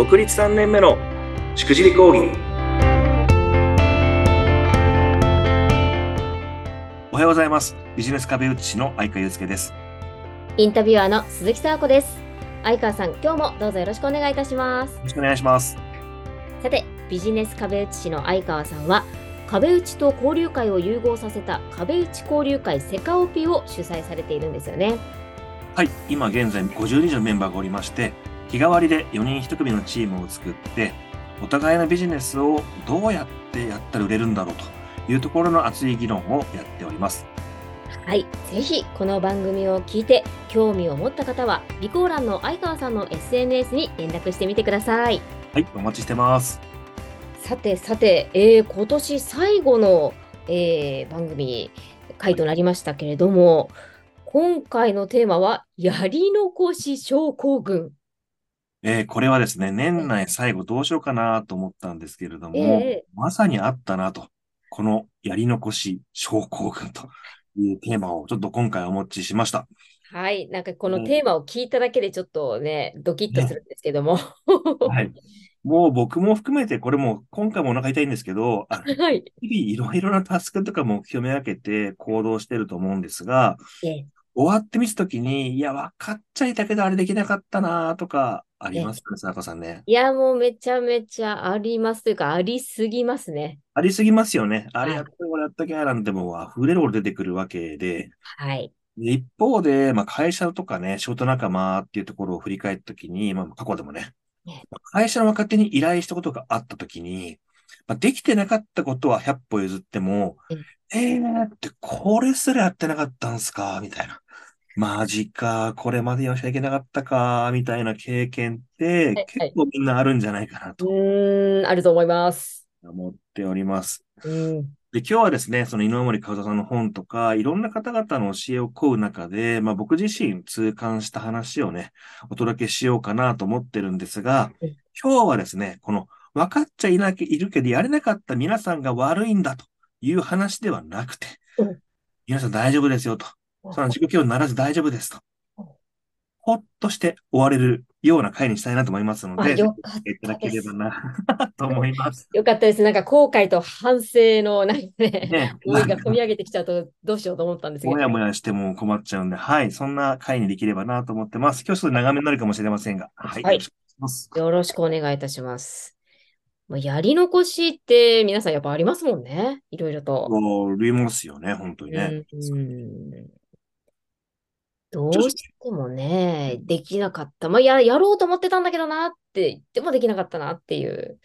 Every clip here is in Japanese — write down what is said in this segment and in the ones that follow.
独立3年目のしくじり講義おはようございますビジネス壁打ち師の相川祐介ですインタビュアーの鈴木沙子です。相川さん、今日もどうぞよろしくお願いいたしますよ。ろしくお願いしますさて、ビジネス壁打ち師の相川さんは、壁打ちと交流会を融合させた壁打ち交流会セカオピを主催されているんですよね。はい今現在50人以上のメンバーがおりまして日替わりで4人1組のチームを作ってお互いのビジネスをどうやってやったら売れるんだろうというところの熱い議論をやっておりますはい、ぜひこの番組を聞いて興味を持った方は、備考欄の相川さんの SNS に連絡してみてください。はいお待ちしてますさてさて、えー今年最後の、えー番組回となりましたけれども、今回のテーマは、やり残し症候群。えーこれはですね、年内最後どうしようかなと思ったんですけれども、ええまさにあったなと、このやり残し症候群というテーマをちょっと今回お持ちしました。はい、なんかこうんのテーマを聞いただけでちょっとね、ドキッとするんですけども。はい。もう僕も含めて、これも今回もお腹痛いんですけど、あ はい。日々いろいろなタスクとか目標めがけて行動してると思うんですが、ええ終わってみたときに、いや、分かっちゃいたけどあれできなかったなとかありますかね、さこさんね。いや、もうめちゃめちゃありますというか、ありすぎますね。ありすぎますよね。あれはいやってこれやったきゃなんてもう溢れるほど出てくるわけで、はい。で一方で、まあ、会社とかね、仕事仲間っていうところを振り返ったときに、まあ、過去でもねね、会社の若手に依頼したことがあったときに、まあ、できてなかったことは100歩譲っても、えーって、これすらやってなかったんすか？みたいな。マジか、これまでやしちゃいけなかったか、みたいな経験ってはい結構みんなあるんじゃないかなうとーん、あると思います。思っております。うん。で、今日はですね、その井上森和夫さんの本とか、いろんな方々の教えを請う中で、まあ僕自身痛感した話をね、お届けしようかなと思ってるんですがうん、今日はですね、この分かっちゃいなきゃいるけどやれなかった皆さんが悪いんだという話ではなくてうん、皆さん大丈夫ですよと。その自己嫌悪にならず大丈夫ですとうん。ほっとして終われるような回にしたいなと思いますのあ、で、よかっいただたですければ。な と思います。よかったです。なんか後悔と反省の、なんかね、ね。思いが込み上げてきちゃうとどうしようと思ったんですけど。もやもやしても困っちゃうんで、はい。そんな回にできればなと思ってます。今日ちょっと長めになるかもしれませんが、はい。はい。よろしくお願いいたします。まあやり残しって皆さんやっぱありますもんね。いろいろと。ありますよね、本当にね。うんどうしてもね、できなかった。まあ、や、やろうと思ってたんだけどなって言ってもできなかったなっていう。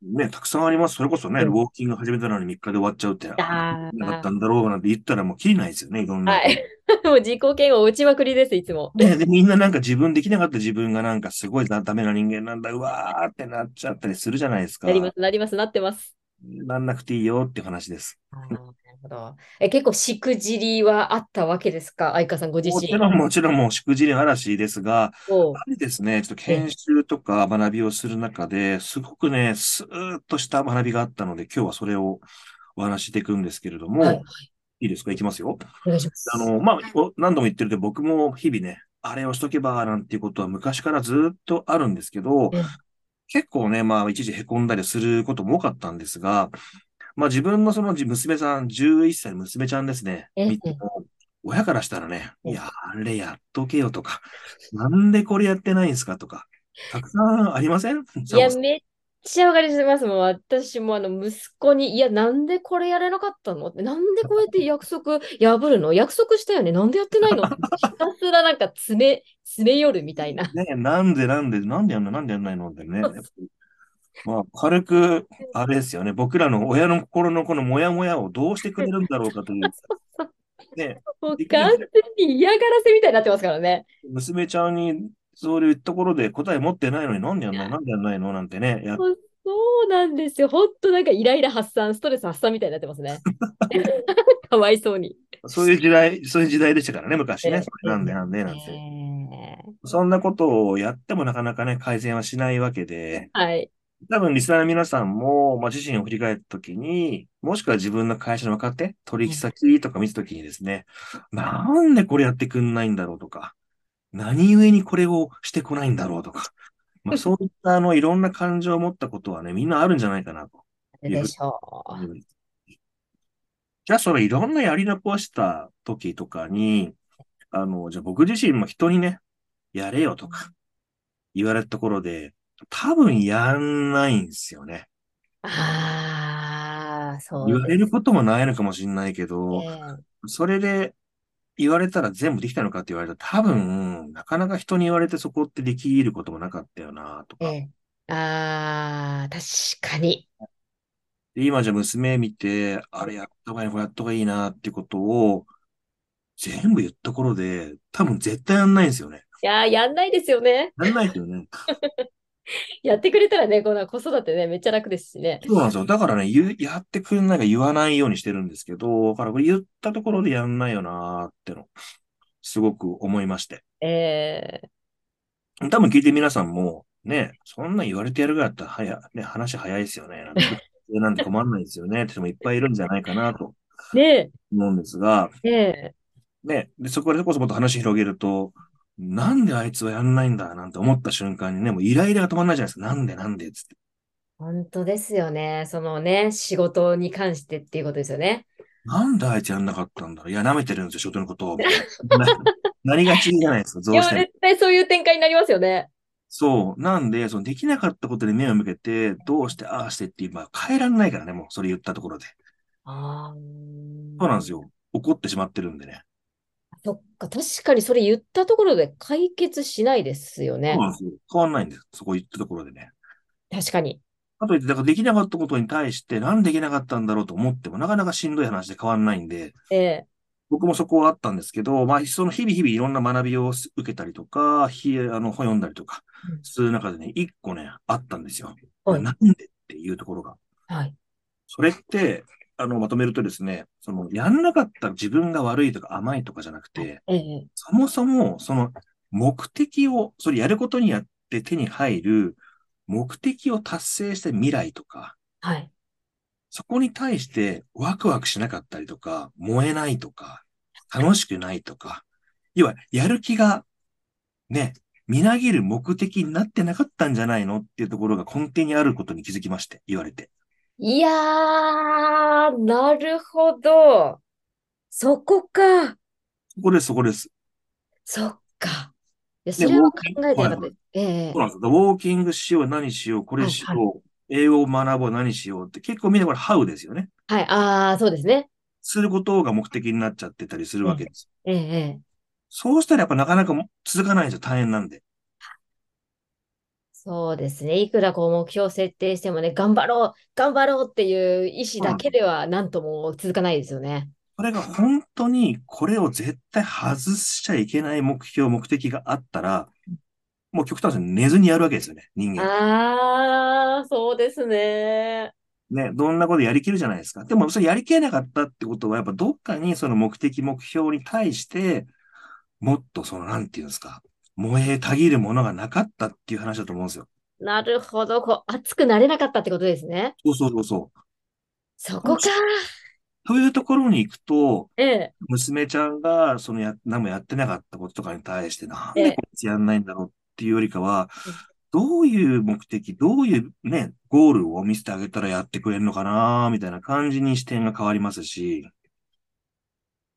ね、たくさんあります。それこそね、うんウォーキング始めたのに3日で終わっちゃうって、なかったんだろうなんて言ったらもうきりないですよね、いろんな。はい。もう自己嫌悪打ちまくりです、いつも。ね、で、みんななんか自分できなかった自分がなんかすごいダメな人間なんだ、うわーってなっちゃったりするじゃないですか。なります、なります、なってます。なんなくていいよっていう話です。なるほど。え、結構しくじりはあったわけですか？相川さんご自身。もちろん、もちろんもうしくじり嵐ですが、やですね、ちょっと研修とか学びをする中で、すごくね、スーッとした学びがあったので、今日はそれをお話ししていくんですけれども、はいい、いですか？いきますよ。お願いします。あの、まあ、お何度も言ってるけど、僕も日々ね、あれをしとけば、なんていうことは昔からずっとあるんですけどええ、結構ね、まあ、一時凹んだりすることも多かったんですが、まあ、自分のその娘さん、11歳の娘ちゃんですね、ええ。見ても、親からしたらね、ええ。いや、あれやっとけよとか、なんでこれやってないんすかとか、たくさんありません？いや、めっちゃわかります。もう私もあの息子に、いや、なんでこれやれなかったの？って、なんでこうやって約束破るの？約束したよね？なんでやってないの？ひたすらなんか詰め、詰め寄るみたいな。ね、なんでなんで、なんでやんの？なんでやんないの？ってね。まあ、軽く、あれですよね。僕らの親の心のこのモヤモヤをどうしてくれるんだろうかという。ね、もう完全に嫌がらせみたいになってますからね。娘ちゃんにそういうところで答え持ってないのになんでやんないなんでやんないの？なんてね。やっそうなんですよ。本当なんかイライラ発散、ストレス発散みたいになってますね。かわいそうに。そういう時代、そういう時代でしたからね、昔ね。ええそれなんでなんでなんて。えそんなことをやってもなかなかね、改善はしないわけで、ーはい。多分リスナーの皆さんも、まあ、自身を振り返ったときに、もしくは自分の会社の若手、取引先とか見たときにですね、なんでこれやってくんないんだろうとか、何故にこれをしてこないんだろうとか、まあ、そういったあの、いろんな感情を持ったことはね、みんなあるんじゃないかなとでしょ思います。じゃあ、そのいろんなやり残した時とかに、あの、じゃあ僕自身も人にね、やれよとか言われたところで、多分やんないんですよね。う。ああ、そ言わうですれることもないのかもしれないけど、ね。それで言われたら全部できたのかって言われたら多分、なかなか人に言われてそこってできることもなかったよな、とか。ええ。ああ、確かに。で今じゃ娘見て、あれやった方がいい、これやった方がいいなってことを全部言ったところで、多分絶対やんないんですよね。いやー、やんないですよね。やんないですよね。やってくれたらね、この子育てね、めっちゃ楽ですしね。そうなんですよ。だからね、言う、やってくんないか言わないようにしてるんですけど、だからこれ言ったところでやんないよなーっての、すごく思いまして。ええ多分聞いて皆さんも、ね、そんな言われてやるぐらいだったら、早、ね、話早いですよね。なんて、なんて困んないですよね。って人もいっぱいいるんじゃないかなとね思うんですが、え、ねね、で、そこでこそもっと話広げると、なんであいつはやんないんだなんて思った瞬間にね、もうイライラが止まんないじゃないですか。なんでなんでつって。本当ですよね。そのね、仕事に関してっていうことですよね。なんであいつやんなかったんだろういや、舐めてるんですよ、仕事のことを。なりがちじゃないですか、いや、どうしても。絶対そういう展開になりますよね。そう。なんで、そのできなかったことで目を向けて、どうして、ああしてって言えば変えらんないからね、もうそれ言ったところで。ああ。そうなんですよ。怒ってしまってるんでね。そっか、確かにそれ言ったところで解決しないですよそうね。なんですよ。変わんないんです。そこ言ったところでね。確かに。かといって、だからできなかったことに対して、なんでできなかったんだろうと思っても、なかなかしんどい話で変わんないんで、ええ僕もそこはあったんですけど、まあ、その日々日々いろんな学びを受けたりとか、ひあの本読んだりとかうんする中でね、一個ね、あったんですよ。はいなんでっていうところが。はい。それって、あの、まとめるとですね、その、やんなかった自分が悪いとか甘いとかじゃなくて、ええそもそも、その、目的を、それやることによって手に入る、目的を達成した未来とか、はい。そこに対してワクワクしなかったりとか、燃えないとか、楽しくないとか、要は、やる気が、ね、みなぎる目的になってなかったんじゃないのっていうところが根底にあることに気づきまして、言われて。いやー、なるほど。そこか。そこです、そこです。そっか。いや、それは考えてなかった。ええそうなんですよ。ウォーキングしよう、何しよう、これしよう、はい英語を学ぼう、何しようって結構みんなこれ、ハウですよね。はい。ああ、そうですね。することが目的になっちゃってたりするわけです。ええええそうしたらやっぱなかなかも続かないんですよ。大変なんで。そうですね。いくらこう目標設定してもね、頑張ろう、頑張ろうっていう意思だけではなんとも続かないですよね。それが本当にこれを絶対外しちゃいけない目標、目的があったら、もう極端に寝ずにやるわけですよね、人間。ああ、そうですね。ね、どんなことやりきるじゃないですか。でも、それやりきれなかったってことは、やっぱどっかにその目的、目標に対して、もっとその、なんていうんですか、燃えたぎるものがなかったっていう話だと思うんですよ。なるほど。こう、熱くなれなかったってことですね。そうそうそうそう。そこか。というところに行くと、ええ。娘ちゃんが、そのや、何もやってなかったこととかに対して、なんええでこいつやんないんだろうっていうよりかはうん、どういう目的、どういうね、ゴールを見せてあげたらやってくれるのかな、みたいな感じに視点が変わりますし、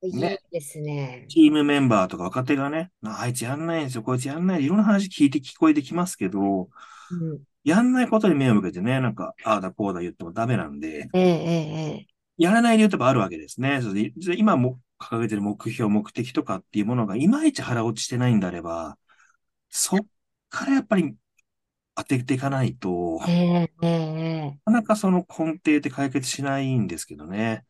いいねですね。チームメンバーとか若手がね、ああいつやんないんですよ、こいつやんない。いろんな話聞いて聞こえてきますけど、うん。やんないことに目を向けてね、なんか、ああだこうだ言ってもダメなんで、ええ。やらない理由ってやっぱあるわけですね。それでで今も掲げてる目標、目的とかっていうものがいまいち腹落ちしてないんであれば、そっからやっぱり当てていかないと、ええ、な。かなかその根底って解決しないんですけどね。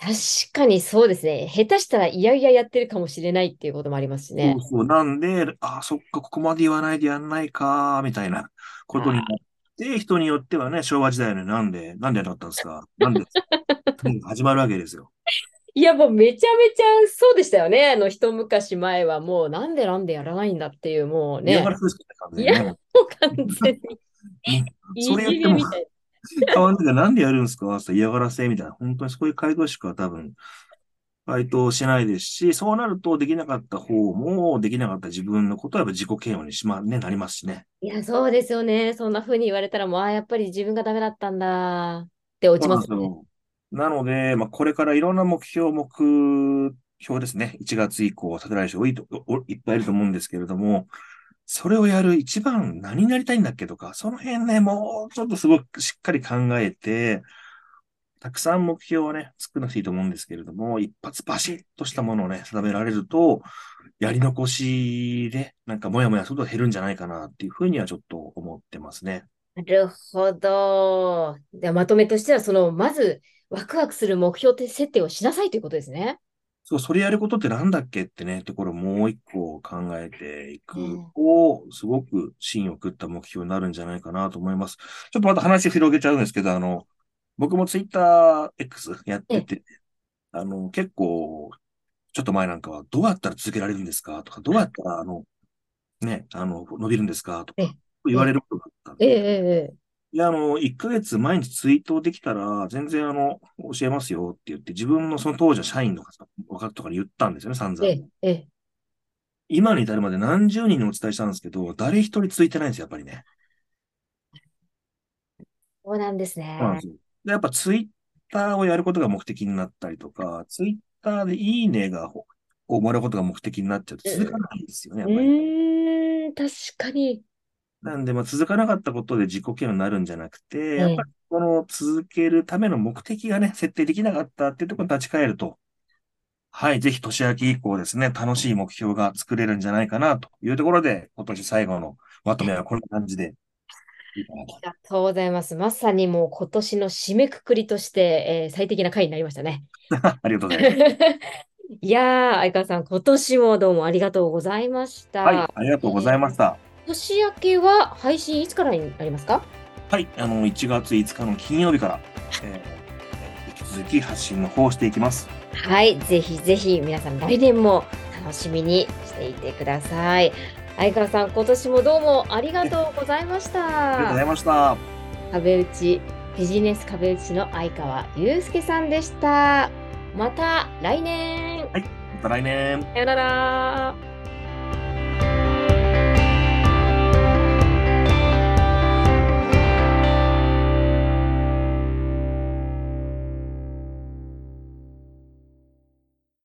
確かにそうですね。下手したらいやいややってるかもしれないっていうこともありますしねそう。そう。なんで、ああ、そっか、ここまで言わないでやんないか、みたいなことになって、人によってはね、昭和時代のなんで、なんでやらなかったんですか？なんでうん始まるわけですよ。いや、もうめちゃめちゃそうでしたよね。あの、一昔前はもうなんでなんでやらないんだっていう、もうね嫌が、らせですからね、完全にね。もう完全にいそれやじってもめみたい 変わんないからなんでやるんですか？って嫌がらせみたいな。本当にそういう回答しか多分バイトをしないですし、そうなるとできなかった方も、できなかった自分のことはやっぱ自己嫌悪にしま、ね、なりますしね。いや、そうですよね。そんな風に言われたら、もう、ああ、やっぱり自分がダメだったんだって落ちますよね。なので、まあ、これからいろんな目標、目標ですね。1月以降、立てられる人多いと、おいっぱいいると思うんですけれども、それをやる一番何になりたいんだっけとか、その辺ね、もうちょっとすごくしっかり考えて、たくさん目標をね、作らなくていいと思うんですけれども、一発バシッとしたものをね、定められると、やり残しで、なんかもやもやすると減るんじゃないかなっていうふうにはちょっと思ってますね。なるほど。で、まとめとしては、その、まず、ワクワクする目標設定をしなさいということですね。そう、それやることってなんだっけってね、ところをもう一個考えていくうん。と、すごく芯を食った目標になるんじゃないかなと思います。ちょっとまた話広げちゃうんですけど、あの、僕もツイッター X やってて、あの、結構、ちょっと前なんかは、どうやったら続けられるんですかとか、どうやったら、あの、ね、あの、伸びるんですかとえか、言われることがあったんええ、で、ええ、えいや、あの、1ヶ月毎日ツイートできたら、全然あの、教えますよって言って、自分のその当時は社員の方、若手とかに言ったんですよね、散々。え、ええ、今に至るまで何十人にお伝えしたんですけど、誰一人ついてないんですよ、やっぱりね。そうなんですそうなんねで。すよ。で、やっぱツイッターをやることが目的になったりとか、ツイッターでいいねがほこうもらうことが目的になっちゃうと続かないんですよね、やうっぱり。ーん、確かに。なんで、まあ、続かなかったことで自己嫌悪になるんじゃなくて、えやっぱりこの続けるための目的がね、設定できなかったっていうところに立ち返ると、はい、ぜひ年明け以降ですね、楽しい目標が作れるんじゃないかなというところで、今年最後のまとめはこんな感じで。ありがとうございます。まさにもう今年の締めくくりとして、えー最適な回になりましたね。ありがとうございます。いやー、相川さん、今年もどうもありがとうございました。はい、ありがとうございました。年明けは配信いつからになりますか？はい、あの、1月5日の金曜日から、えー引き続き発信の方をしていきます。はい、ぜひぜひ皆さん来年も楽しみにしていてください。相川さん、今年もどうもありがとうございましありがとうござた。いました。壁打ち、ビジネス壁打ちの相川祐介さんでした。また来年。また来年。さよなら。